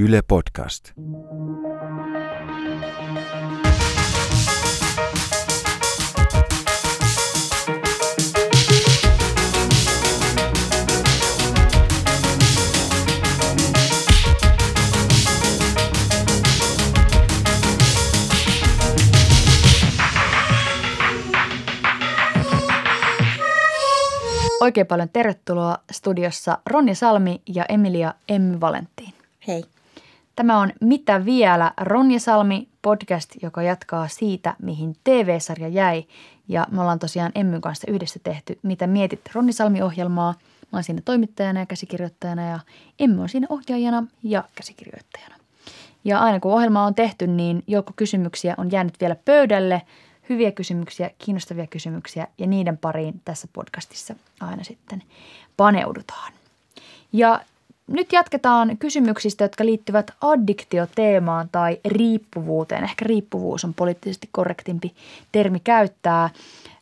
Yle Podcast. Oikein paljon tervetuloa studiossa Ronja Salmi ja Emilia Emmy Valentiin. Hei. Tämä on Mitä vielä? Ronja Salmi podcast, joka jatkaa siitä, mihin TV-sarja jäi. Ja me ollaan tosiaan Emmyn kanssa yhdessä tehty Mitä mietit Ronja Salmi-ohjelmaa. Mä oon siinä toimittajana ja käsikirjoittajana ja Emmy on siinä ohjaajana ja käsikirjoittajana. Ja aina kun ohjelma on tehty, niin joukko kysymyksiä on jäänyt vielä pöydälle. Hyviä kysymyksiä, kiinnostavia kysymyksiä ja niiden pariin tässä podcastissa aina sitten paneudutaan. Ja nyt jatketaan kysymyksistä, jotka liittyvät addiktioteemaan tai riippuvuuteen. Ehkä riippuvuus on poliittisesti korrektimpi termi käyttää.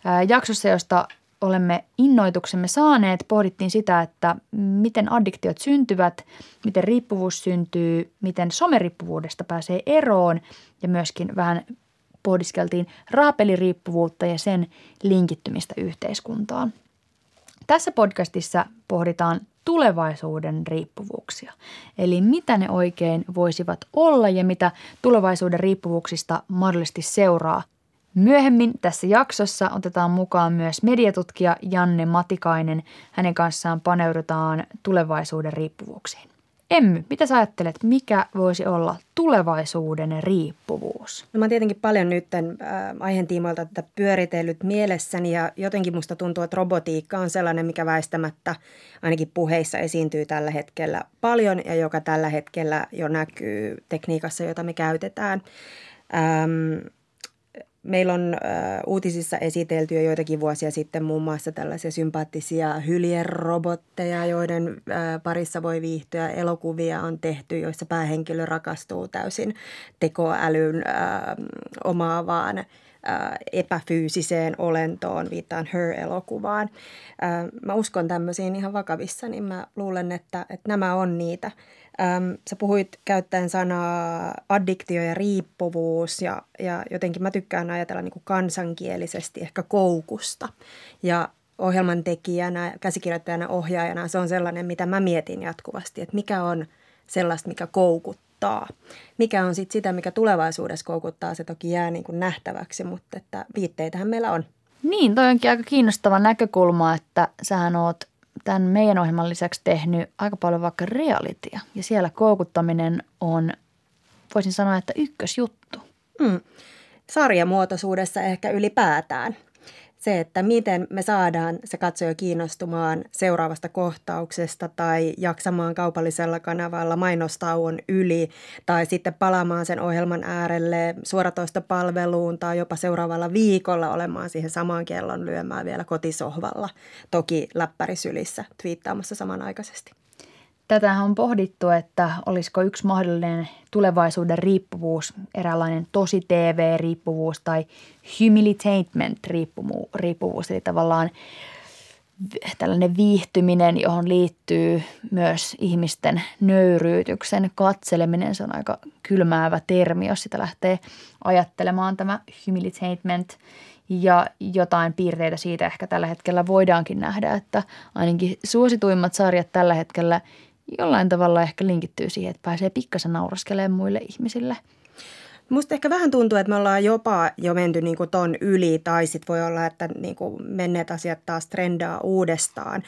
Ää, Jaksossa, josta olemme innoituksemme saaneet, pohdittiin sitä, että miten addiktiot syntyvät, miten riippuvuus syntyy, miten someriippuvuudesta pääsee eroon ja myöskin vähän pohdiskeltiin rahapeliriippuvuutta ja sen linkittymistä yhteiskuntaan. Tässä podcastissa pohditaan tulevaisuuden riippuvuuksia. Eli mitä ne oikein voisivat olla ja mitä tulevaisuuden riippuvuuksista mahdollisesti seuraa. Myöhemmin tässä jaksossa otetaan mukaan myös mediatutkija Janne Matikainen. Hänen kanssaan paneudutaan tulevaisuuden riippuvuuksiin. Emmy, mitä sä ajattelet, mikä voisi olla tulevaisuuden riippuvuus? No mä oon tietenkin paljon nyt tämän äh, aiheen tiimoilta tätä pyöritellyt mielessäni ja jotenkin musta tuntuu, että robotiikka on sellainen, mikä väistämättä ainakin puheissa esiintyy tällä hetkellä paljon ja joka tällä hetkellä jo näkyy tekniikassa, jota me käytetään. Meillä on äh, uutisissa esitelty jo joitakin vuosia sitten muun muassa tällaisia sympaattisia hyljerobotteja, joiden äh, parissa voi viihtyä. Elokuvia on tehty, joissa päähenkilö rakastuu täysin tekoälyn äh, omaavaan epäfyysiseen olentoon, viittaan Her-elokuvaan. Äh, mä uskon tämmöisiin ihan vakavissa, niin mä luulen, että, että nämä on niitä – Äm, sä puhuit käyttäen sanaa addiktio ja riippuvuus ja, ja jotenkin mä tykkään ajatella niin kuin kansankielisesti ehkä koukusta. Ja ohjelman tekijänä, käsikirjoittajana, ohjaajana se on sellainen, mitä mä mietin jatkuvasti, että mikä on sellaista, mikä koukuttaa. Mikä on sitten sitä, mikä tulevaisuudessa koukuttaa, se toki jää niin kuin nähtäväksi, mutta että viitteitähän meillä on. Niin, toi onkin aika kiinnostava näkökulma, että sähän oot tämän meidän ohjelman lisäksi tehnyt aika paljon vaikka realitya. Ja siellä koukuttaminen on, voisin sanoa, että ykkösjuttu. Mm. Sarjamuotoisuudessa ehkä ylipäätään se, että miten me saadaan se katsoja kiinnostumaan seuraavasta kohtauksesta tai jaksamaan kaupallisella kanavalla mainostauon yli tai sitten palaamaan sen ohjelman äärelle suoratoista palveluun tai jopa seuraavalla viikolla olemaan siihen samaan kellon lyömään vielä kotisohvalla, toki läppärisylissä twiittaamassa samanaikaisesti. Tätä on pohdittu, että olisiko yksi mahdollinen tulevaisuuden riippuvuus, eräänlainen tosi TV-riippuvuus tai humilitainment-riippuvuus, eli tavallaan tällainen viihtyminen, johon liittyy myös ihmisten nöyryytyksen katseleminen. Se on aika kylmäävä termi, jos sitä lähtee ajattelemaan tämä humilitainment. Ja jotain piirteitä siitä ehkä tällä hetkellä voidaankin nähdä, että ainakin suosituimmat sarjat tällä hetkellä – jollain tavalla ehkä linkittyy siihen, että pääsee pikkasen nauraskelemaan muille ihmisille. Musta ehkä vähän tuntuu, että me ollaan jopa jo menty niin kuin ton yli, tai sitten voi olla, että niin kuin menneet asiat taas trendaa uudestaan.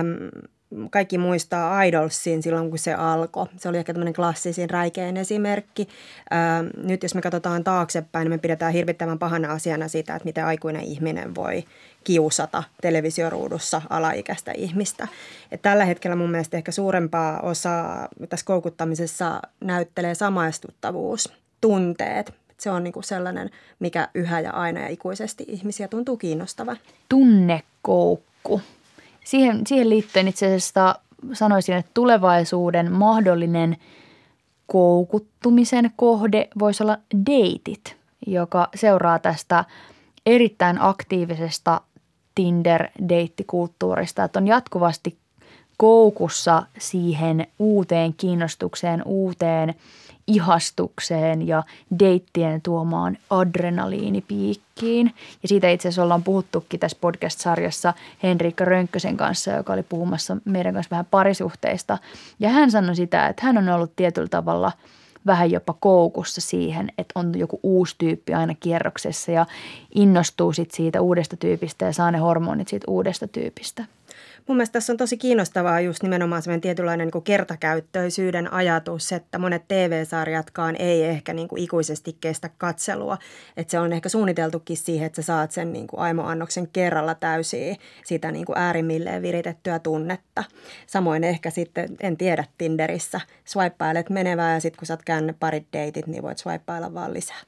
Öm, kaikki muistaa Idolsin silloin, kun se alkoi. Se oli ehkä tämmöinen klassisin räikein esimerkki. Öö, nyt jos me katsotaan taaksepäin, niin me pidetään hirvittävän pahana asiana sitä, että miten aikuinen ihminen voi kiusata televisioruudussa alaikäistä ihmistä. Et tällä hetkellä mun mielestä ehkä suurempaa osaa tässä koukuttamisessa näyttelee samaistuttavuus, tunteet. Se on niinku sellainen, mikä yhä ja aina ja ikuisesti ihmisiä tuntuu kiinnostava. Tunnekoukku. Siihen, siihen liittyen itse asiassa sanoisin, että tulevaisuuden mahdollinen koukuttumisen kohde voisi olla deitit, joka seuraa tästä erittäin aktiivisesta Tinder-deittikulttuurista, että on jatkuvasti koukussa siihen uuteen kiinnostukseen, uuteen ihastukseen ja deittien tuomaan adrenaliinipiikkiin. Ja siitä itse asiassa ollaan puhuttukin tässä podcast-sarjassa Henriikka Rönkkösen kanssa, joka oli puhumassa meidän kanssa vähän parisuhteista. Ja hän sanoi sitä, että hän on ollut tietyllä tavalla vähän jopa koukussa siihen, että on joku uusi tyyppi aina kierroksessa ja innostuu sit siitä uudesta tyypistä ja saa ne hormonit siitä uudesta tyypistä. Mun mielestä tässä on tosi kiinnostavaa just nimenomaan semmoinen tietynlainen niin kertakäyttöisyyden ajatus, että monet TV-sarjatkaan ei ehkä niin kuin ikuisesti kestä katselua. Että se on ehkä suunniteltukin siihen, että sä saat sen niin kuin aimoannoksen kerralla täysiä sitä niin kuin äärimmilleen viritettyä tunnetta. Samoin ehkä sitten, en tiedä, Tinderissä swippailet menevää ja sitten kun sä oot parit deitit, niin voit swipeailla vaan lisää.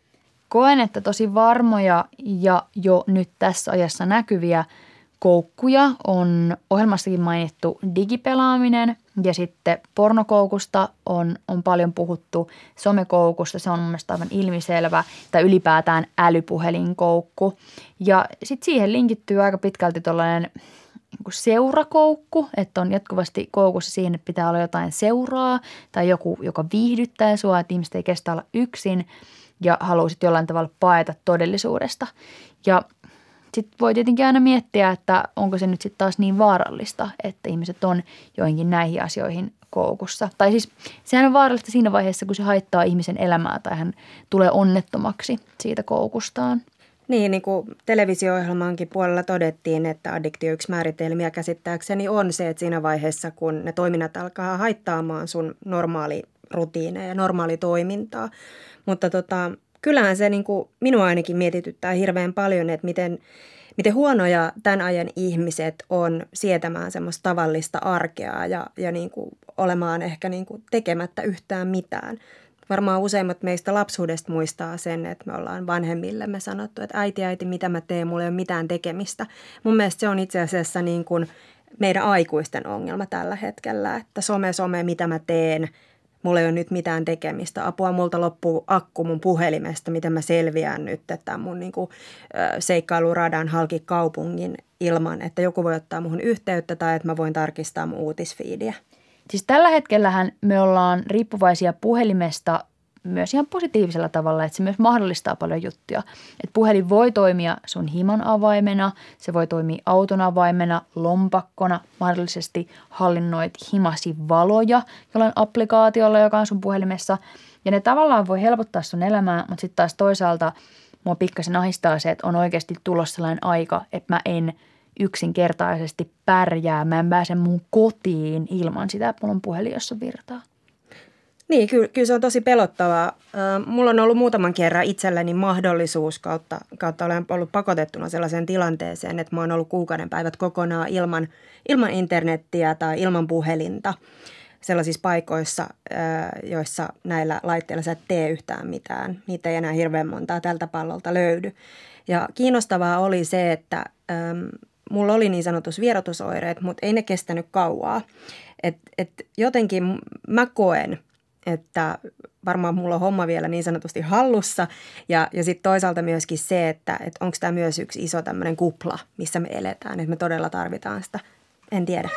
Koen, että tosi varmoja ja jo nyt tässä ajassa näkyviä – koukkuja on ohjelmassakin mainittu digipelaaminen ja sitten pornokoukusta on, on paljon puhuttu somekoukusta. Se on mun mielestä aivan ilmiselvä tai ylipäätään älypuhelinkoukku. Ja sitten siihen linkittyy aika pitkälti tuollainen niin seurakoukku, että on jatkuvasti koukussa siihen, että pitää olla jotain seuraa tai joku, joka viihdyttää sua, että ihmiset ei kestä olla yksin ja haluaa sitten jollain tavalla paeta todellisuudesta. Ja sitten voi tietenkin aina miettiä, että onko se nyt sitten taas niin vaarallista, että ihmiset on joihinkin näihin asioihin koukussa. Tai siis sehän on vaarallista siinä vaiheessa, kun se haittaa ihmisen elämää tai hän tulee onnettomaksi siitä koukustaan. Niin, niin kuin televisio-ohjelmankin puolella todettiin, että addiktio yksi määritelmiä käsittääkseni on se, että siinä vaiheessa, kun ne toiminnat alkaa haittaamaan sun normaali rutiineja ja normaali toimintaa. Mutta tota, kyllähän se niin kuin minua ainakin mietityttää hirveän paljon, että miten, miten huonoja tämän ajan ihmiset on sietämään semmoista tavallista arkea ja, ja niin kuin olemaan ehkä niin kuin tekemättä yhtään mitään. Varmaan useimmat meistä lapsuudesta muistaa sen, että me ollaan vanhemmillemme sanottu, että äiti, äiti, mitä mä teen, mulla ei ole mitään tekemistä. Mun mielestä se on itse asiassa niin kuin meidän aikuisten ongelma tällä hetkellä, että some, some, mitä mä teen – mulla ei ole nyt mitään tekemistä. Apua, multa loppuu akku mun puhelimesta, miten mä selviän nyt, että mun niin kuin, seikkailuradan halki kaupungin ilman, että joku voi ottaa muhun yhteyttä tai että mä voin tarkistaa mun uutisfiidiä. Siis tällä hetkellähän me ollaan riippuvaisia puhelimesta myös ihan positiivisella tavalla, että se myös mahdollistaa paljon juttuja. Että puhelin voi toimia sun himan avaimena, se voi toimia auton avaimena, lompakkona, mahdollisesti hallinnoit himasi valoja jollain applikaatiolla, joka on sun puhelimessa. Ja ne tavallaan voi helpottaa sun elämää, mutta sitten taas toisaalta mua pikkasen ahistaa se, että on oikeasti tulossa sellainen aika, että mä en yksinkertaisesti pärjää. Mä en pääse mun kotiin ilman sitä, että mulla on puhelin, jossa virtaa. Niin, kyllä, kyllä se on tosi pelottavaa. Mulla on ollut muutaman kerran itselläni mahdollisuus kautta, kautta olen ollut pakotettuna sellaiseen tilanteeseen, että mä oon ollut kuukauden päivät kokonaan ilman, ilman internettiä tai ilman puhelinta sellaisissa paikoissa, joissa näillä laitteilla sä et tee yhtään mitään. Niitä ei enää hirveän montaa tältä pallolta löydy. Ja kiinnostavaa oli se, että äm, mulla oli niin sanotus vierotusoireet, mutta ei ne kestänyt kauaa. Et, et jotenkin mä koen, että varmaan mulla on homma vielä niin sanotusti hallussa. Ja, ja sitten toisaalta myöskin se, että, että onko tämä myös yksi iso tämmöinen kupla, missä me eletään, että me todella tarvitaan sitä. En tiedä.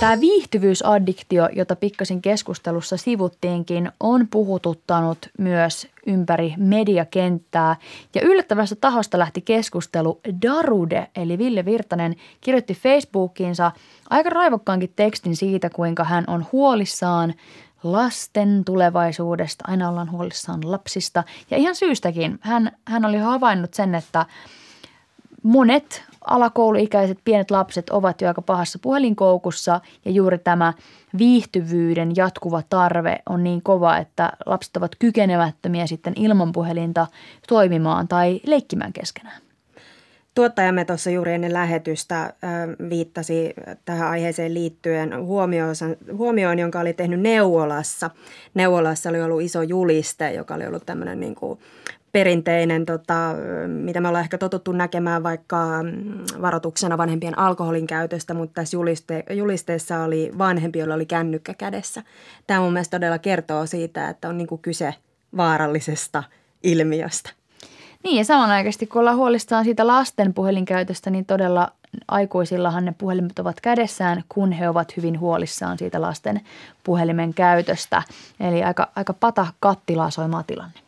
Tämä viihtyvyysaddiktio, jota pikkasin keskustelussa sivuttiinkin, on puhututtanut myös ympäri mediakenttää. Ja yllättävästä tahosta lähti keskustelu Darude, eli Ville Virtanen, kirjoitti Facebookiinsa aika raivokkaankin tekstin siitä, kuinka hän on huolissaan lasten tulevaisuudesta. Aina ollaan huolissaan lapsista. Ja ihan syystäkin. Hän, hän oli havainnut sen, että monet alakouluikäiset pienet lapset ovat jo aika pahassa puhelinkoukussa ja juuri tämä viihtyvyyden jatkuva tarve on niin kova, että lapset ovat kykenemättömiä sitten ilman puhelinta toimimaan tai leikkimään keskenään. Tuottajamme tuossa juuri ennen lähetystä viittasi tähän aiheeseen liittyen huomioon, jonka oli tehnyt Neuvolassa. Neuvolassa oli ollut iso juliste, joka oli ollut tämmöinen niin kuin perinteinen, tota, mitä me ollaan ehkä totuttu näkemään vaikka mm, varoituksena vanhempien alkoholin käytöstä, mutta tässä juliste, julisteessa oli vanhempi, jolla oli kännykkä kädessä. Tämä mun mielestä todella kertoo siitä, että on niin kyse vaarallisesta ilmiöstä. Niin ja samanaikaisesti kun ollaan huolissaan siitä lasten puhelinkäytöstä, niin todella aikuisillahan ne puhelimet ovat kädessään, kun he ovat hyvin huolissaan siitä lasten puhelimen käytöstä. Eli aika, aika pata kattilaa soimaa tilanne.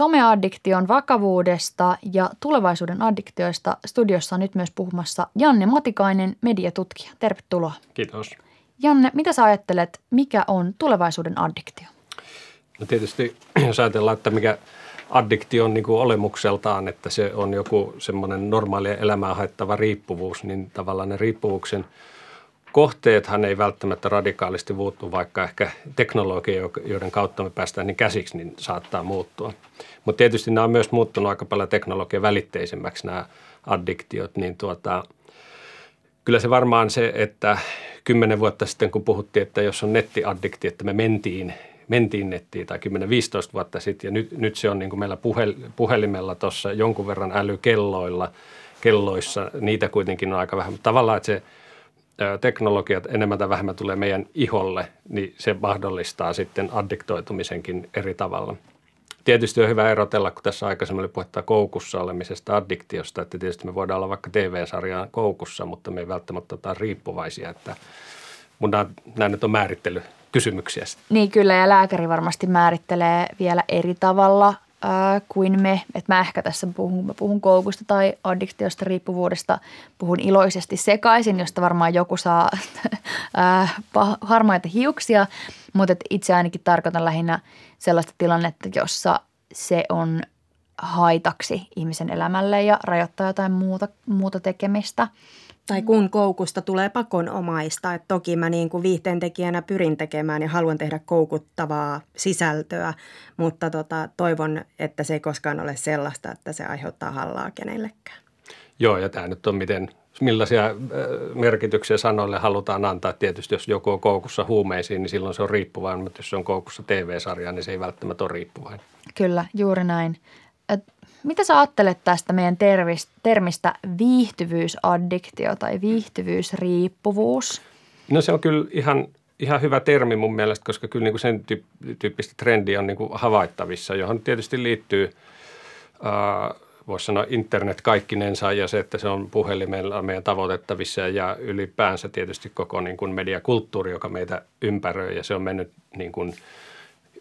Someaddiktion vakavuudesta ja tulevaisuuden addiktioista studiossa on nyt myös puhumassa Janne Matikainen, mediatutkija. Tervetuloa. Kiitos. Janne, mitä sä ajattelet, mikä on tulevaisuuden addiktio? No tietysti, jos ajatellaan, että mikä addiktio on niin kuin olemukseltaan, että se on joku semmoinen normaali elämää haittava riippuvuus, niin tavallaan ne riippuvuuksen kohteethan ei välttämättä radikaalisti muuttu, vaikka ehkä teknologia, joiden kautta me päästään niin käsiksi, niin saattaa muuttua. Mutta tietysti nämä on myös muuttunut aika paljon teknologian välitteisemmäksi nämä addiktiot, niin tuota, kyllä se varmaan se, että kymmenen vuotta sitten kun puhuttiin, että jos on nettiaddikti, että me mentiin, mentiin nettiin tai 10-15 vuotta sitten ja nyt, nyt se on niin kuin meillä puhel, puhelimella tuossa jonkun verran älykelloilla, kelloissa, niitä kuitenkin on aika vähän. Tavallaan, että se teknologiat enemmän tai vähemmän tulee meidän iholle, niin se mahdollistaa sitten addiktoitumisenkin eri tavalla. Tietysti on hyvä erotella, kun tässä aikaisemmin oli puhetta koukussa olemisesta, addiktiosta, että tietysti me voidaan olla vaikka TV-sarjaan koukussa, mutta me ei välttämättä ole riippuvaisia, että mun nämä nyt on määrittely kysymyksiä. Niin kyllä ja lääkäri varmasti määrittelee vielä eri tavalla ää, kuin me. Että mä ehkä tässä puhun, mä puhun koukusta tai addiktiosta, riippuvuudesta, puhun iloisesti sekaisin, josta varmaan joku saa ää, harmaita hiuksia, mutta itse ainakin tarkoitan lähinnä sellaista tilannetta, jossa se on haitaksi ihmisen elämälle ja rajoittaa jotain muuta, muuta tekemistä – tai kun koukusta tulee pakonomaista. että toki mä niin kuin viihteentekijänä pyrin tekemään ja haluan tehdä koukuttavaa sisältöä, mutta tota, toivon, että se ei koskaan ole sellaista, että se aiheuttaa hallaa kenellekään. Joo, ja tämä nyt on miten, millaisia äh, merkityksiä sanoille halutaan antaa. Tietysti jos joku on koukussa huumeisiin, niin silloin se on riippuvainen, mutta jos se on koukussa TV-sarjaan, niin se ei välttämättä ole riippuvainen. Kyllä, juuri näin. Mitä sä ajattelet tästä meidän termistä viihtyvyysaddiktio tai viihtyvyysriippuvuus? No se on kyllä ihan, ihan hyvä termi mun mielestä, koska kyllä niin kuin sen tyyppistä trendiä on niin kuin havaittavissa, johon tietysti liittyy, äh, voisi sanoa internet kaikkinensa ja se, että se on puhelimella meidän tavoitettavissa ja ylipäänsä tietysti koko niin kuin mediakulttuuri, joka meitä ympäröi ja se on mennyt niin kuin –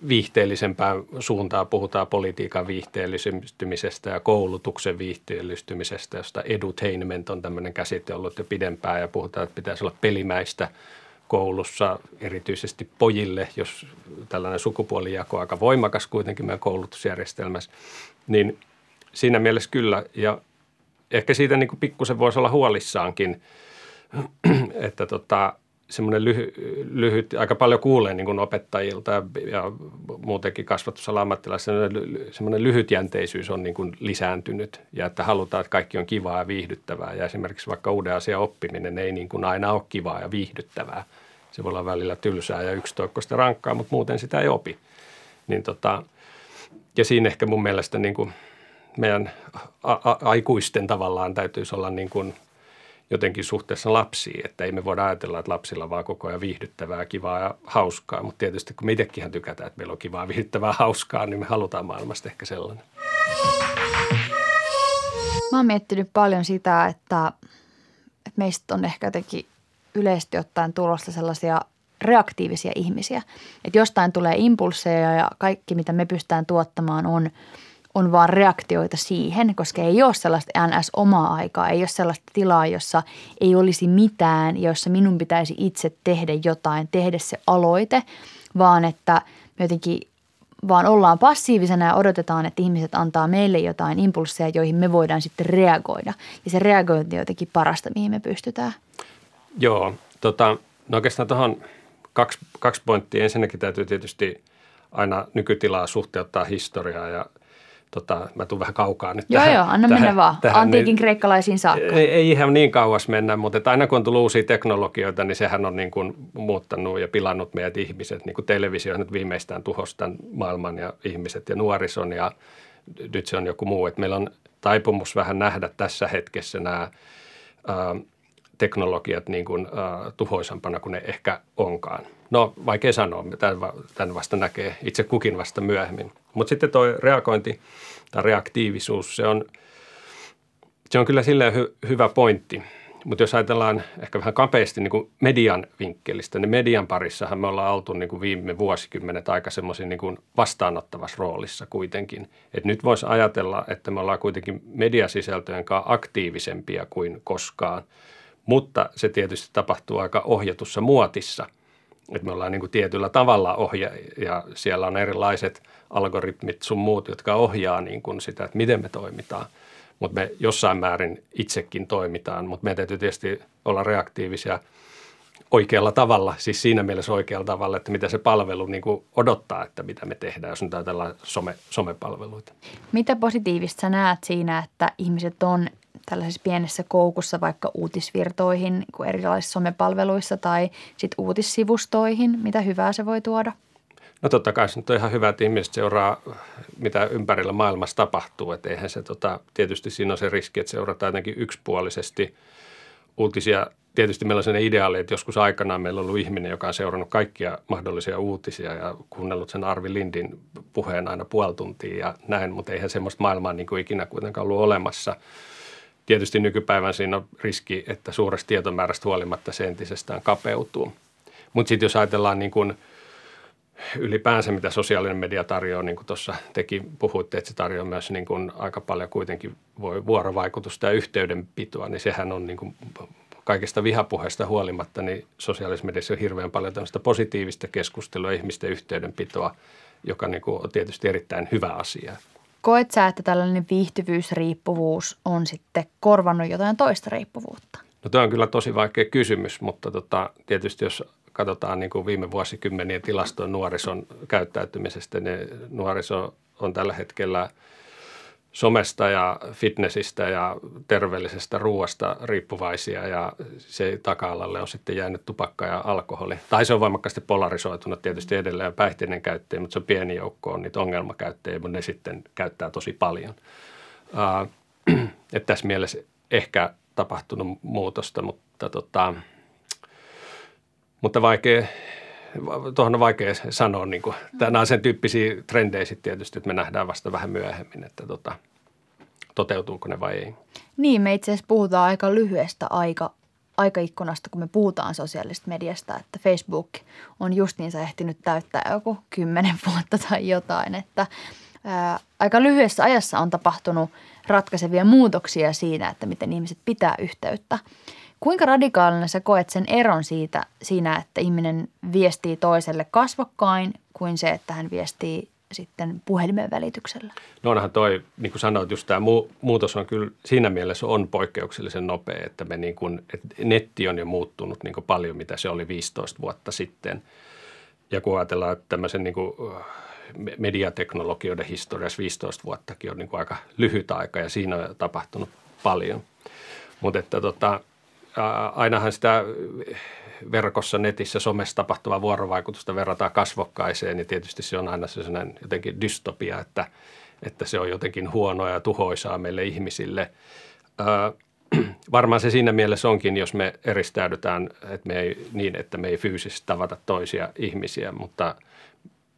viihteellisempään suuntaan puhutaan politiikan viihteellistymisestä ja koulutuksen viihteellistymisestä, josta edutainment on tämmöinen käsite ollut jo pidempään ja puhutaan, että pitäisi olla pelimäistä koulussa, erityisesti pojille, jos tällainen sukupuolijako on aika voimakas kuitenkin meidän koulutusjärjestelmässä, niin siinä mielessä kyllä. Ja ehkä siitä niin pikkusen voisi olla huolissaankin, että tota, semmoinen lyhy, lyhyt, aika paljon kuulee niin kuin opettajilta ja, ja muutenkin kasvatusalan ammattilaisilla, semmoinen lyhytjänteisyys on niin kuin lisääntynyt ja että halutaan, että kaikki on kivaa ja viihdyttävää ja esimerkiksi vaikka uuden asian oppiminen ei niin kuin aina ole kivaa ja viihdyttävää. Se voi olla välillä tylsää ja yksitoikkoista rankkaa, mutta muuten sitä ei opi. Niin tota, ja siinä ehkä mun mielestä niin kuin meidän a- a- aikuisten tavallaan täytyisi olla niin kuin – jotenkin suhteessa lapsiin, että ei me voida ajatella, että lapsilla vaan koko ajan viihdyttävää, kivaa ja hauskaa, mutta tietysti kun me itsekin tykätään, että meillä on kivaa, viihdyttävää, hauskaa, niin me halutaan maailmasta ehkä sellainen. Mä oon miettinyt paljon sitä, että, että meistä on ehkä jotenkin yleisesti ottaen tulosta sellaisia reaktiivisia ihmisiä. Että jostain tulee impulseja ja kaikki, mitä me pystytään tuottamaan, on – on vaan reaktioita siihen, koska ei ole sellaista NS-omaa aikaa, ei ole sellaista tilaa, jossa ei olisi mitään, jossa minun pitäisi itse tehdä jotain, tehdä se aloite, vaan että jotenkin vaan ollaan passiivisena ja odotetaan, että ihmiset antaa meille jotain impulsseja, joihin me voidaan sitten reagoida. Ja se reagointi on jotenkin parasta, mihin me pystytään. Joo, tota, no oikeastaan tuohon kaksi, kaksi pointtia. Ensinnäkin täytyy tietysti aina nykytilaa suhteuttaa historiaa ja – tota, mä tuun vähän kaukaa nyt Joo, tähän, joo, anna tähän, mennä vaan. Tähän, Antiikin niin, kreikkalaisiin saakka. Ei, ei ihan niin kauas mennä, mutta aina kun on tullut uusia teknologioita, niin sehän on niin kuin muuttanut ja pilannut meidät ihmiset. Niin kuin televisio nyt viimeistään tuhosi tämän maailman ja ihmiset ja nuorison ja nyt se on joku muu. Että meillä on taipumus vähän nähdä tässä hetkessä nämä ää, teknologiat niin kuin, äh, tuhoisampana kuin ne ehkä onkaan. No vaikea sanoa, tämän, vasta näkee itse kukin vasta myöhemmin. Mutta sitten tuo reagointi tai reaktiivisuus, se on, se on kyllä silleen hy, hyvä pointti. Mutta jos ajatellaan ehkä vähän kapeasti niin kuin median vinkkelistä, niin median parissahan me ollaan oltu niin kuin viime vuosikymmenet aika semmoisen niin vastaanottavassa roolissa kuitenkin. Et nyt voisi ajatella, että me ollaan kuitenkin mediasisältöjen kanssa aktiivisempia kuin koskaan, mutta se tietysti tapahtuu aika ohjatussa muotissa. Et me ollaan niin kuin tietyllä tavalla ohja ja siellä on erilaiset algoritmit sun muut, jotka ohjaa niin kuin sitä, että miten me toimitaan – mutta me jossain määrin itsekin toimitaan, mutta meidän täytyy tietysti olla reaktiivisia oikealla tavalla, siis siinä mielessä oikealla tavalla, että mitä se palvelu niin kuin odottaa, että mitä me tehdään, jos nyt ajatellaan some, somepalveluita. Mitä positiivista sä näet siinä, että ihmiset on tällaisessa pienessä koukussa vaikka uutisvirtoihin erilaisissa somepalveluissa tai sit uutissivustoihin? Mitä hyvää se voi tuoda? No totta kai se on ihan hyvä, että ihmiset seuraa, mitä ympärillä maailmassa tapahtuu. Että eihän se, tota, tietysti siinä on se riski, että seurataan jotenkin yksipuolisesti uutisia. Tietysti meillä on sellainen ideaali, että joskus aikanaan meillä on ollut ihminen, joka on seurannut kaikkia mahdollisia uutisia ja kuunnellut sen Arvi Lindin puheen aina puoli tuntia ja näin, mutta eihän semmoista maailmaa niin kuin ikinä kuitenkaan ollut olemassa. Tietysti nykypäivän siinä on riski, että suuresta tietomäärästä huolimatta se entisestään kapeutuu. Mutta sitten jos ajatellaan niin kuin – ylipäänsä, mitä sosiaalinen media tarjoaa, niin kuin tuossa teki, puhuitte, että se tarjoaa myös niin kuin aika paljon kuitenkin voi vuorovaikutusta ja yhteydenpitoa, niin sehän on niin kuin kaikesta vihapuheesta huolimatta, niin sosiaalisessa mediassa on hirveän paljon tämmöistä positiivista keskustelua, ihmisten yhteydenpitoa, joka niin kuin on tietysti erittäin hyvä asia. Koet sä, että tällainen viihtyvyysriippuvuus on sitten korvannut jotain toista riippuvuutta? No tämä on kyllä tosi vaikea kysymys, mutta tota, tietysti jos katsotaan niin kuin viime vuosikymmenien tilastoja nuorison käyttäytymisestä, niin nuoriso on tällä hetkellä somesta ja fitnessistä ja terveellisestä ruoasta riippuvaisia ja se taka-alalle on sitten jäänyt tupakka ja alkoholi. Tai se on voimakkaasti polarisoitunut tietysti edelleen päihteiden käyttäjiä, mutta se on pieni joukko on niitä ongelmakäyttäjiä, mutta ne sitten käyttää tosi paljon. Että tässä mielessä ehkä tapahtunut muutosta, mutta tota, mutta vaikea, tuohon on vaikea sanoa. Niin kuin, nämä on sen tyyppisiä trendejä sitten tietysti, että me nähdään vasta vähän myöhemmin, että tota, toteutuuko ne vai ei. Niin, me itse asiassa puhutaan aika lyhyestä aika, aikaikkunasta, kun me puhutaan sosiaalisesta mediasta, että Facebook on justiinsa ehtinyt täyttää joku kymmenen vuotta tai jotain, että ää, aika lyhyessä ajassa on tapahtunut ratkaisevia muutoksia siinä, että miten ihmiset pitää yhteyttä. Kuinka radikaalina sä koet sen eron siitä, siinä, että ihminen viestii toiselle kasvokkain kuin se, että hän viestii sitten puhelimen välityksellä? No onhan toi, niin kuin sanoit, just tämä muutos on kyllä siinä mielessä on poikkeuksellisen nopea, että, me niin kuin, että netti on jo muuttunut niin kuin paljon, mitä se oli 15 vuotta sitten. Ja kun ajatellaan, että tämmöisen niin kuin mediateknologioiden historiassa 15 vuottakin on niin kuin aika lyhyt aika ja siinä on tapahtunut paljon. Mutta että tota, ainahan sitä verkossa, netissä, somessa tapahtuvaa vuorovaikutusta verrataan kasvokkaiseen, niin tietysti se on aina sellainen jotenkin dystopia, että, että se on jotenkin huonoa ja tuhoisaa meille ihmisille. varmaan se siinä mielessä onkin, jos me eristäydytään että me ei, niin, että me ei fyysisesti tavata toisia ihmisiä, mutta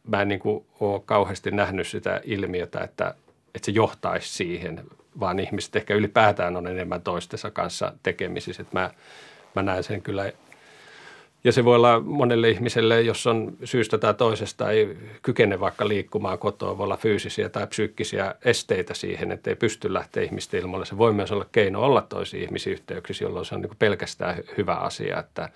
mä en niin kuin ole kauheasti nähnyt sitä ilmiötä, että, että se johtaisi siihen vaan ihmiset ehkä ylipäätään on enemmän toistensa kanssa tekemisissä. Että mä, mä näen sen kyllä ja se voi olla monelle ihmiselle, jos on syystä tai toisesta ei kykene vaikka liikkumaan kotoa, voi olla fyysisiä tai psyykkisiä esteitä siihen, että ei pysty lähteä ihmisten ilmoille. Se voi myös olla keino olla toisiin ihmisiin yhteyksissä, jolloin se on niin pelkästään hyvä asia, että,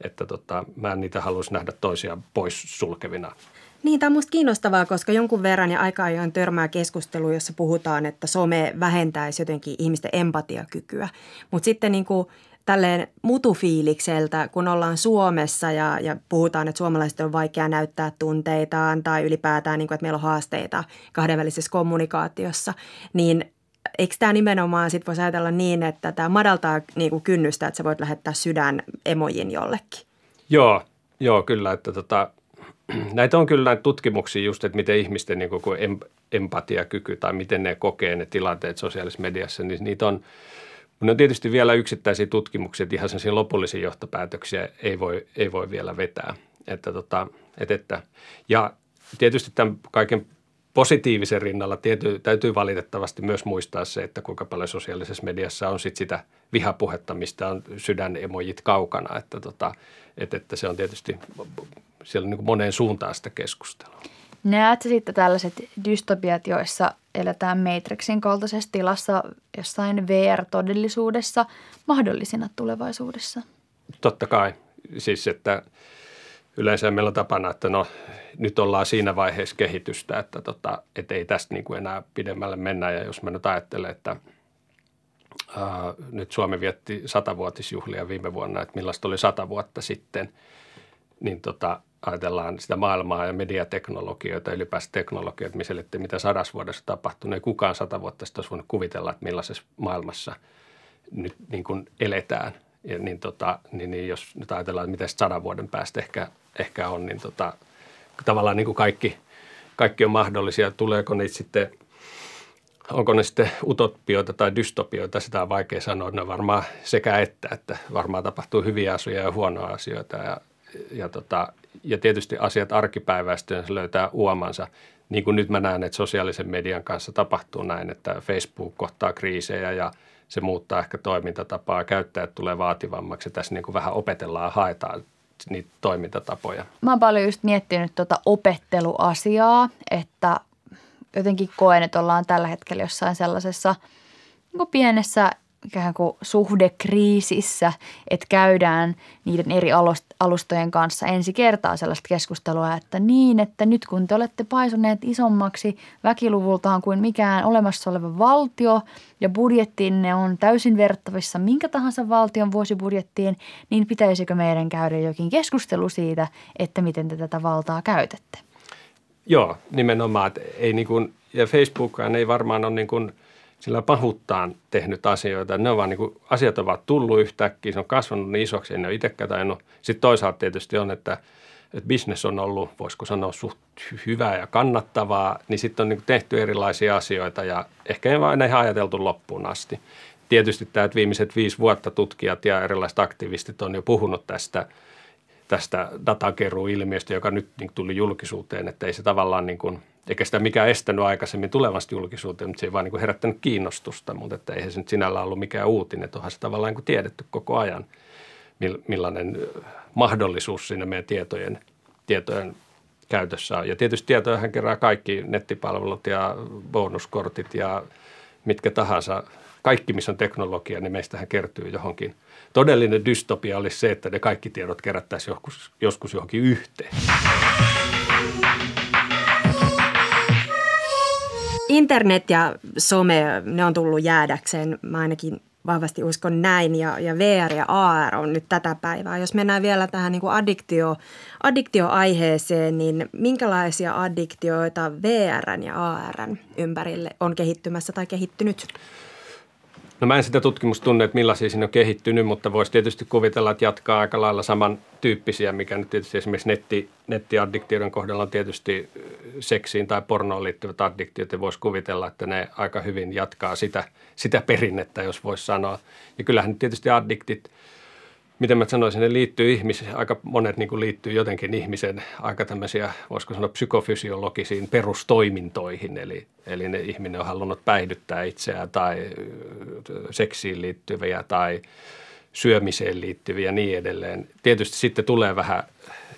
että tota, mä en niitä haluaisi nähdä toisia pois sulkevina. Niin, tämä on minusta kiinnostavaa, koska jonkun verran ja aika ajoin törmää keskustelua, jossa puhutaan, että some vähentäisi jotenkin ihmisten empatiakykyä. Mutta sitten niin kuin tälleen mutufiilikseltä, kun ollaan Suomessa ja, ja puhutaan, että suomalaiset on vaikea näyttää tunteitaan tai ylipäätään, niin kuin, että meillä on haasteita kahdenvälisessä kommunikaatiossa, niin eikö tämä nimenomaan sitten voisi ajatella niin, että tämä madaltaa niin kuin kynnystä, että sä voit lähettää sydän emojin jollekin? Joo, joo kyllä, että tota, näitä on kyllä näitä tutkimuksia just, että miten ihmisten niin kuin empatiakyky tai miten ne kokee ne tilanteet sosiaalisessa mediassa, niin niitä on on tietysti vielä yksittäisiä tutkimuksia, että ihan sellaisia lopullisia johtopäätöksiä ei voi, ei voi vielä vetää. Että tota, et, että, ja tietysti tämän kaiken positiivisen rinnalla tiety, täytyy valitettavasti myös muistaa se, että kuinka paljon sosiaalisessa mediassa on sit sitä vihapuhetta, mistä on sydänemojit kaukana. Että, tota, että, että se on tietysti siellä on niin moneen suuntaan sitä keskustelua. Näetkö sitten tällaiset dystopiat, joissa eletään Matrixin kaltaisessa tilassa jossain VR-todellisuudessa mahdollisina tulevaisuudessa? Totta kai. Siis, että yleensä meillä on tapana, että no nyt ollaan siinä vaiheessa kehitystä, että, tota, että ei tästä niin kuin enää pidemmälle mennä. Ja jos mä nyt ajattelen, että ää, nyt Suomi vietti satavuotisjuhlia viime vuonna, että millaista oli sata vuotta sitten, niin tota, ajatellaan sitä maailmaa ja mediateknologioita, ylipäänsä teknologioita, missä mitä sadas vuodessa tapahtunut. Ei kukaan sata vuotta sitten olisi voinut kuvitella, että millaisessa maailmassa nyt niin kuin eletään. Ja niin, tota, niin, niin jos nyt ajatellaan, että mitä sadan vuoden päästä ehkä, ehkä on, niin tota, tavallaan niin kuin kaikki, kaikki on mahdollisia. Tuleeko niitä sitten, onko ne sitten utopioita tai dystopioita, sitä on vaikea sanoa. Ne varmaan sekä että, että varmaan tapahtuu hyviä asioita ja huonoja asioita ja, ja, tota, ja tietysti asiat arkipäiväistyön löytää uomansa. Niin kuin nyt mä näen, että sosiaalisen median kanssa tapahtuu näin, että Facebook kohtaa kriisejä ja se muuttaa ehkä toimintatapaa, käyttäjät tulee vaativammaksi tässä niin kuin vähän opetellaan ja haetaan niitä toimintatapoja. Mä oon paljon just miettinyt tuota opetteluasiaa, että jotenkin koen, että ollaan tällä hetkellä jossain sellaisessa niin pienessä ikään kuin suhdekriisissä, että käydään niiden eri alustojen kanssa ensi kertaa sellaista keskustelua, että niin, että nyt kun te olette paisuneet isommaksi väkiluvultaan kuin mikään olemassa oleva valtio ja budjettinne on täysin verrattavissa minkä tahansa valtion vuosibudjettiin, niin pitäisikö meidän käydä jokin keskustelu siitä, että miten te tätä valtaa käytätte? Joo, nimenomaan. Ei niin kuin, ja Facebookkaan ei varmaan ole niin kuin – sillä pahuuttaan tehnyt asioita. Ne on vaan niin kuin, asiat ovat tullut yhtäkkiä, se on kasvanut niin isoksi, en ole itsekään tainnut. Sitten toisaalta tietysti on, että, että business on ollut, voisiko sanoa, suht hyvää ja kannattavaa, niin sitten on niin tehty erilaisia asioita ja ehkä ei vaan ihan ajateltu loppuun asti. Tietysti tämä, että viimeiset viisi vuotta tutkijat ja erilaiset aktivistit on jo puhunut tästä, tästä datakeruuilmiöstä, joka nyt niin tuli julkisuuteen, että ei se tavallaan niin kuin – eikä sitä mikään estänyt aikaisemmin tulevasta julkisuuteen, mutta se ei vaan niin kuin herättänyt kiinnostusta, mutta että eihän se nyt sinällä ollut mikään uutinen, että onhan se tavallaan niin tiedetty koko ajan, millainen mahdollisuus siinä meidän tietojen, tietojen käytössä on. Ja tietysti tietoja kerää kaikki nettipalvelut ja bonuskortit ja mitkä tahansa. Kaikki, missä on teknologia, niin meistähän kertyy johonkin. Todellinen dystopia olisi se, että ne kaikki tiedot kerättäisiin joskus, joskus johonkin yhteen. Internet ja some, ne on tullut jäädäkseen. Mä ainakin vahvasti uskon näin ja, ja VR ja AR on nyt tätä päivää. Jos mennään vielä tähän niin kuin addiktio, addiktioaiheeseen, niin minkälaisia addiktioita VRn ja ARn ympärille on kehittymässä tai kehittynyt? No mä en sitä tutkimusta tunne, että millaisia siinä on kehittynyt, mutta voisi tietysti kuvitella, että jatkaa aika lailla samantyyppisiä, mikä nyt tietysti esimerkiksi netti, nettiaddiktioiden kohdalla on tietysti seksiin tai pornoon liittyvät addiktiot, ja voisi kuvitella, että ne aika hyvin jatkaa sitä, sitä perinnettä, jos voisi sanoa. Ja kyllähän tietysti addiktit – miten mä sanoisin, ne liittyy ihmiseen, aika monet niin kuin liittyy jotenkin ihmisen aika tämmöisiä, voisiko sanoa psykofysiologisiin perustoimintoihin, eli, eli ne ihminen on halunnut päihdyttää itseään tai seksiin liittyviä tai syömiseen liittyviä ja niin edelleen. Tietysti sitten tulee vähän,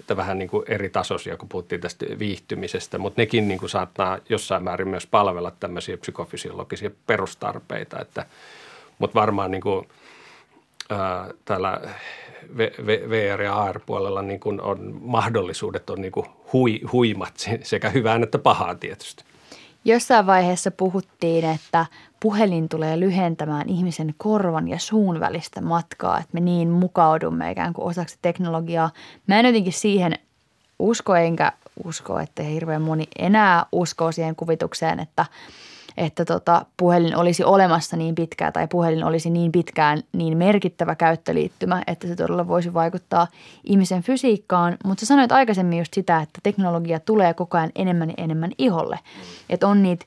että vähän niin kuin eri tasoisia, kun puhuttiin tästä viihtymisestä, mutta nekin niin kuin saattaa jossain määrin myös palvella tämmöisiä psykofysiologisia perustarpeita, että, mutta varmaan niin kuin – ää, täällä VR- ja AR-puolella niin kuin on mahdollisuudet on niin kuin hui, huimat sekä hyvään että pahaan tietysti. Jossain vaiheessa puhuttiin, että puhelin tulee lyhentämään ihmisen korvan ja suun välistä matkaa, että me niin mukaudumme ikään kuin osaksi teknologiaa. Mä en jotenkin siihen usko enkä usko, että hirveän moni enää uskoo siihen kuvitukseen, että että tota, puhelin olisi olemassa niin pitkään tai puhelin olisi niin pitkään niin merkittävä käyttöliittymä, että se todella voisi vaikuttaa ihmisen fysiikkaan. Mutta sä sanoit aikaisemmin just sitä, että teknologia tulee koko ajan enemmän ja enemmän iholle. Että on niitä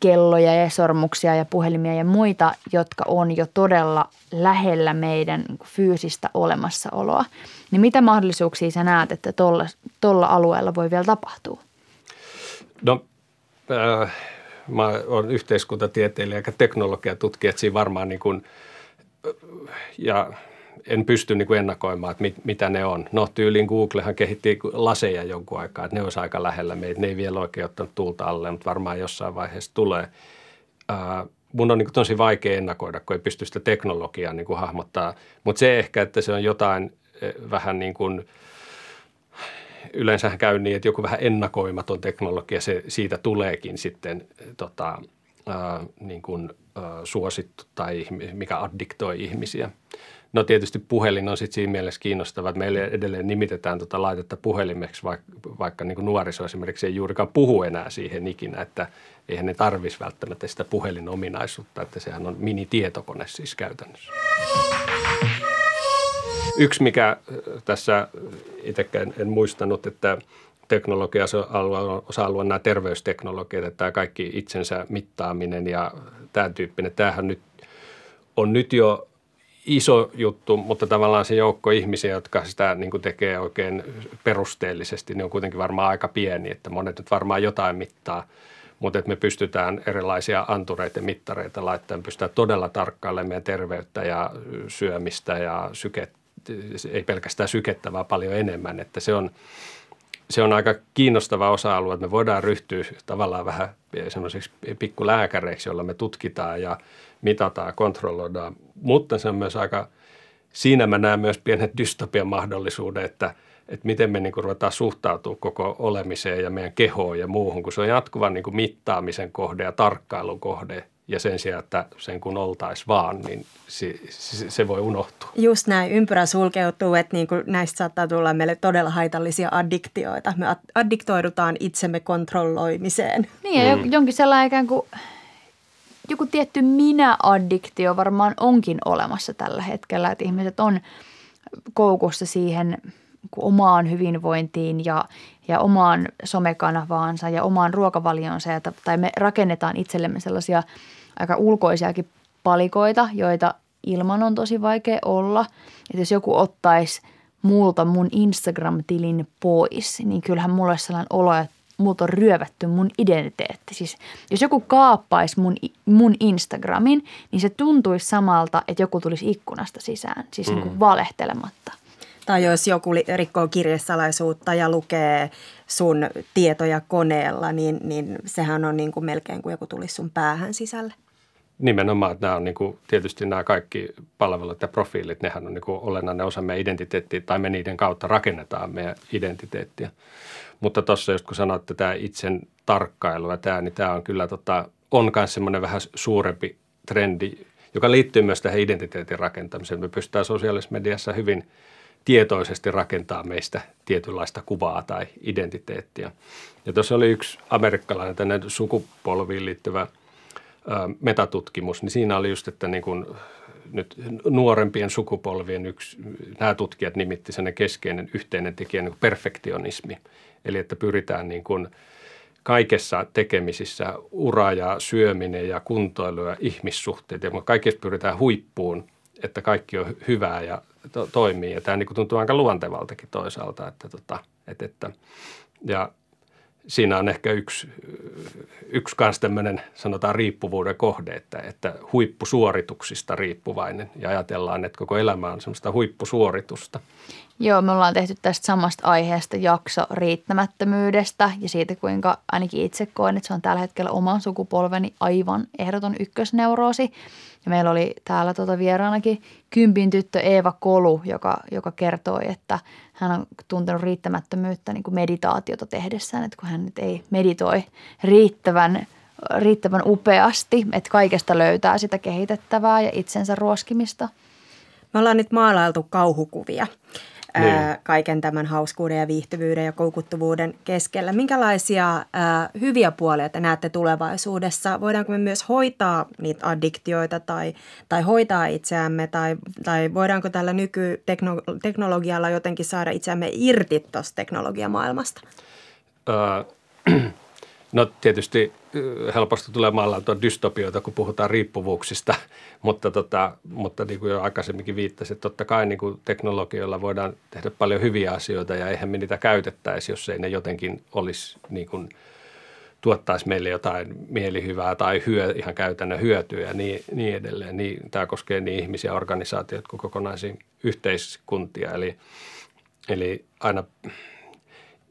kelloja ja sormuksia ja puhelimia ja muita, jotka on jo todella lähellä meidän fyysistä olemassaoloa. Niin mitä mahdollisuuksia sä näet, että tuolla alueella voi vielä tapahtua? No, äh, mä olen yhteiskuntatieteilijä ja teknologiatutkija, että siinä varmaan niin kuin, ja en pysty niin kuin ennakoimaan, että mit, mitä ne on. No tyyliin Googlehan kehitti laseja jonkun aikaa, että ne olisi aika lähellä meitä. Ne ei vielä oikein ottanut tulta alle, mutta varmaan jossain vaiheessa tulee. Ää, mun on niin tosi vaikea ennakoida, kun ei pysty sitä teknologiaa niin kuin hahmottaa. Mutta se ehkä, että se on jotain e, vähän niin kuin – yleensä käy niin, että joku vähän ennakoimaton teknologia, se, siitä tuleekin sitten tota, ää, niin kuin, ää, suosittu tai mikä addiktoi ihmisiä. No tietysti puhelin on sitten siinä mielessä kiinnostava, että meille edelleen nimitetään tuota laitetta puhelimeksi, vaikka, vaikka niin kuin nuoriso esimerkiksi ei juurikaan puhu enää siihen ikinä, että eihän ne tarvitsisi välttämättä sitä puhelinominaisuutta, että sehän on mini-tietokone siis käytännössä. Yksi, mikä tässä itsekään en muistanut, että teknologia osa-alue on nämä terveysteknologiat, että tämä kaikki itsensä mittaaminen ja tämä tyyppinen. Tämähän nyt on nyt jo iso juttu, mutta tavallaan se joukko ihmisiä, jotka sitä niin kuin tekee oikein perusteellisesti, niin on kuitenkin varmaan aika pieni, että monet nyt varmaan jotain mittaa, mutta että me pystytään erilaisia antureita ja mittareita laittamaan, pystytään todella tarkkailemaan meidän terveyttä ja syömistä ja syket, ei pelkästään sykettä, vaan paljon enemmän, että se on, se on aika kiinnostava osa-alue, että me voidaan ryhtyä tavallaan vähän semmoiseksi pikkulääkäreiksi, jolla me tutkitaan ja mitataan kontrolloidaan, mutta se on myös aika, siinä mä näen myös pienet dystopian mahdollisuuden, että, että miten me niin kuin ruvetaan suhtautua koko olemiseen ja meidän kehoon ja muuhun, kun se on jatkuvan niin kuin mittaamisen kohde ja tarkkailun kohde ja sen sijaan, että sen kun oltaisi vaan, niin se, se, se voi unohtua. Just näin, ympyrä sulkeutuu, että niin kuin näistä saattaa tulla meille todella haitallisia addiktioita. Me addiktoidutaan itsemme kontrolloimiseen. Niin, ja mm. jonkin sellainen ikään kuin joku tietty minä-addiktio varmaan onkin olemassa tällä hetkellä, että ihmiset on koukussa siihen omaan hyvinvointiin ja, ja omaan somekanavaansa ja omaan ruokavalionsa. Ja, tai me rakennetaan itsellemme sellaisia – aika ulkoisiakin palikoita, joita ilman on tosi vaikea olla. Että jos joku ottaisi multa mun Instagram-tilin pois, niin kyllähän mulla olisi sellainen olo, että multa on ryövätty mun identiteetti. Siis jos joku kaappaisi mun, mun Instagramin, niin se tuntuisi samalta, että joku tulisi ikkunasta sisään, siis mm. niin kuin valehtelematta. Tai jos joku rikkoo kirjesalaisuutta ja lukee sun tietoja koneella, niin, niin sehän on niin kuin melkein kuin joku tulisi sun päähän sisälle. Nimenomaan, että nämä on niin kuin, tietysti nämä kaikki palvelut ja profiilit, nehän on niin kuin olennainen osa meidän identiteettiä tai me niiden kautta rakennetaan meidän identiteettiä. Mutta tuossa just kun sanoit, että tämä itsen tarkkailu ja tämä, niin tämä on kyllä tota, on myös semmoinen vähän suurempi trendi, joka liittyy myös tähän identiteetin rakentamiseen. Me pystytään sosiaalisessa mediassa hyvin tietoisesti rakentaa meistä tietynlaista kuvaa tai identiteettiä. Ja tuossa oli yksi amerikkalainen tänne sukupolviin liittyvä – metatutkimus, niin siinä oli just, että niin kuin nyt nuorempien sukupolvien yksi, nämä tutkijat nimitti sen keskeinen yhteinen tekijä niin perfektionismi. Eli että pyritään niin kuin kaikessa tekemisissä, ura ja syöminen ja kuntoilu ja ihmissuhteet, ja kaikessa pyritään huippuun, että kaikki on hyvää ja to- toimii. Ja tämä niin kuin tuntuu aika luontevaltakin toisaalta, että, tota, että, että ja siinä on ehkä yksi, yksi kanssa tämmöinen sanotaan riippuvuuden kohde, että, että huippusuorituksista riippuvainen ja ajatellaan, että koko elämä on semmoista huippusuoritusta. Joo, me ollaan tehty tästä samasta aiheesta jakso riittämättömyydestä ja siitä, kuinka ainakin itse koen, että se on tällä hetkellä oman sukupolveni aivan ehdoton ykkösneuroosi. Ja meillä oli täällä tuota vieraanakin kympin tyttö Eeva Kolu, joka, joka kertoi, että hän on tuntenut riittämättömyyttä niin kuin meditaatiota tehdessään, että kun hän nyt ei meditoi riittävän, riittävän upeasti, että kaikesta löytää sitä kehitettävää ja itsensä ruoskimista. Me ollaan nyt maalailtu kauhukuvia. Ää, kaiken tämän hauskuuden ja viihtyvyyden ja koukuttuvuuden keskellä. Minkälaisia ää, hyviä puolia te näette tulevaisuudessa? Voidaanko me myös hoitaa niitä addiktioita tai, tai hoitaa itseämme tai, tai voidaanko tällä nykyteknologialla jotenkin saada itseämme irti tuosta teknologiamaailmasta? Öö, no tietysti ö, helposti tulee maalautua dystopioita, kun puhutaan riippuvuuksista, mutta, tota, mutta niin kuin jo aikaisemminkin viittasin, että totta kai niin kuin teknologioilla voidaan tehdä paljon hyviä asioita ja eihän me niitä käytettäisi, jos ei ne jotenkin olisi niin kuin, tuottaisi meille jotain mielihyvää tai hyö, ihan käytännön hyötyä ja niin, niin edelleen. Niin, tämä koskee niin ihmisiä, organisaatioita kuin kokonaisia yhteiskuntia. Eli, eli aina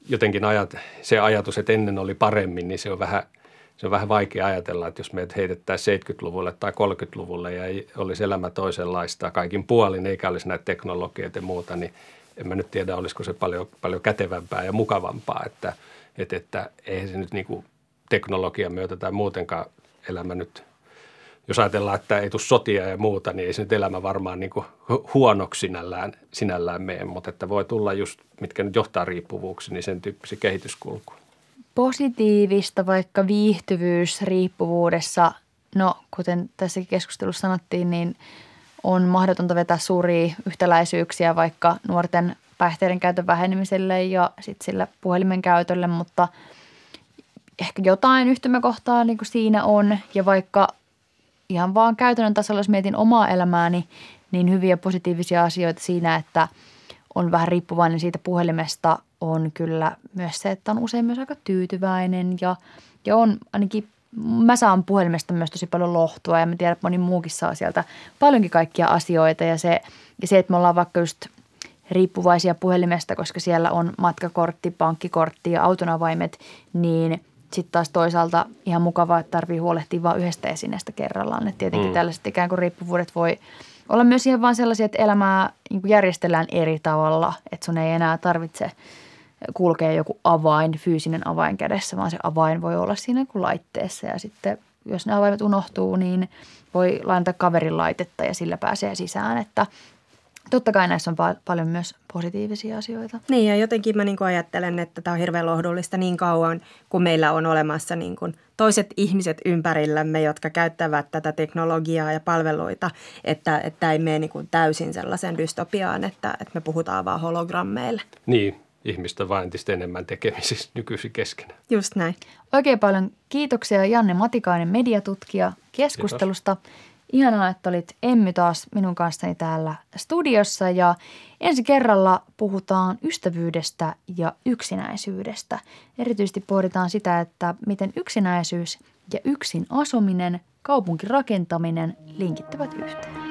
jotenkin ajat, se ajatus, että ennen oli paremmin, niin se on vähän, se on vähän vaikea ajatella, että jos meidät heitettäisiin 70-luvulle tai 30-luvulle ja olisi elämä toisenlaista kaikin puolin, eikä olisi näitä teknologioita ja muuta, niin en mä nyt tiedä, olisiko se paljon, paljon kätevämpää ja mukavampaa, että, että, että eihän se nyt niin kuin teknologian myötä tai muutenkaan elämä nyt, jos ajatellaan, että ei tule sotia ja muuta, niin ei se nyt elämä varmaan niin huonoksi sinällään, sinällään mene, mutta että voi tulla just, mitkä nyt johtaa riippuvuuksiin, niin sen tyyppisiä kehityskulkuja. Positiivista vaikka viihtyvyys riippuvuudessa, no kuten tässäkin keskustelussa sanottiin, niin on mahdotonta vetää suuria yhtäläisyyksiä vaikka nuorten päihteiden käytön vähenemiselle ja sitten sillä puhelimen käytölle, mutta ehkä jotain yhtymäkohtaa niin kuin siinä on ja vaikka ihan vaan käytännön tasolla, jos mietin omaa elämääni, niin hyviä positiivisia asioita siinä, että on vähän riippuvainen siitä puhelimesta, on kyllä myös se, että on usein myös aika tyytyväinen ja, ja on ainakin mä saan puhelimesta myös tosi paljon lohtua ja mä tiedän, että moni muukin saa sieltä paljonkin kaikkia asioita ja se, ja se että me ollaan vaikka just riippuvaisia puhelimesta, koska siellä on matkakortti, pankkikortti ja autonavaimet, niin sitten taas toisaalta ihan mukavaa, että tarvii huolehtia vain yhdestä esineestä kerrallaan. Et tietenkin mm. tällaiset ikään kuin riippuvuudet voi olla myös ihan vaan sellaisia, että elämää niin järjestellään eri tavalla, että sun ei enää tarvitse kulkea joku avain, fyysinen avain kädessä, vaan se avain voi olla siinä kuin laitteessa ja sitten jos ne avaimet unohtuu, niin voi lainata kaverin laitetta ja sillä pääsee sisään, että totta kai näissä on pa- paljon myös positiivisia asioita. Niin ja jotenkin mä niin kuin ajattelen, että tämä on hirveän lohdullista niin kauan, kun meillä on olemassa niin kuin toiset ihmiset ympärillämme, jotka käyttävät tätä teknologiaa ja palveluita, että, että ei mene niin kuin täysin sellaisen dystopiaan, että, että me puhutaan vaan hologrammeille. Niin, ihmistä vain entistä enemmän tekemisissä nykyisin keskenään. Just näin. Oikein paljon kiitoksia Janne Matikainen, mediatutkija, keskustelusta. Kiitos. Ihanaa, että olit Emmy taas minun kanssani täällä studiossa ja ensi kerralla puhutaan ystävyydestä ja yksinäisyydestä. Erityisesti pohditaan sitä, että miten yksinäisyys ja yksin asuminen, kaupunkirakentaminen linkittyvät yhteen.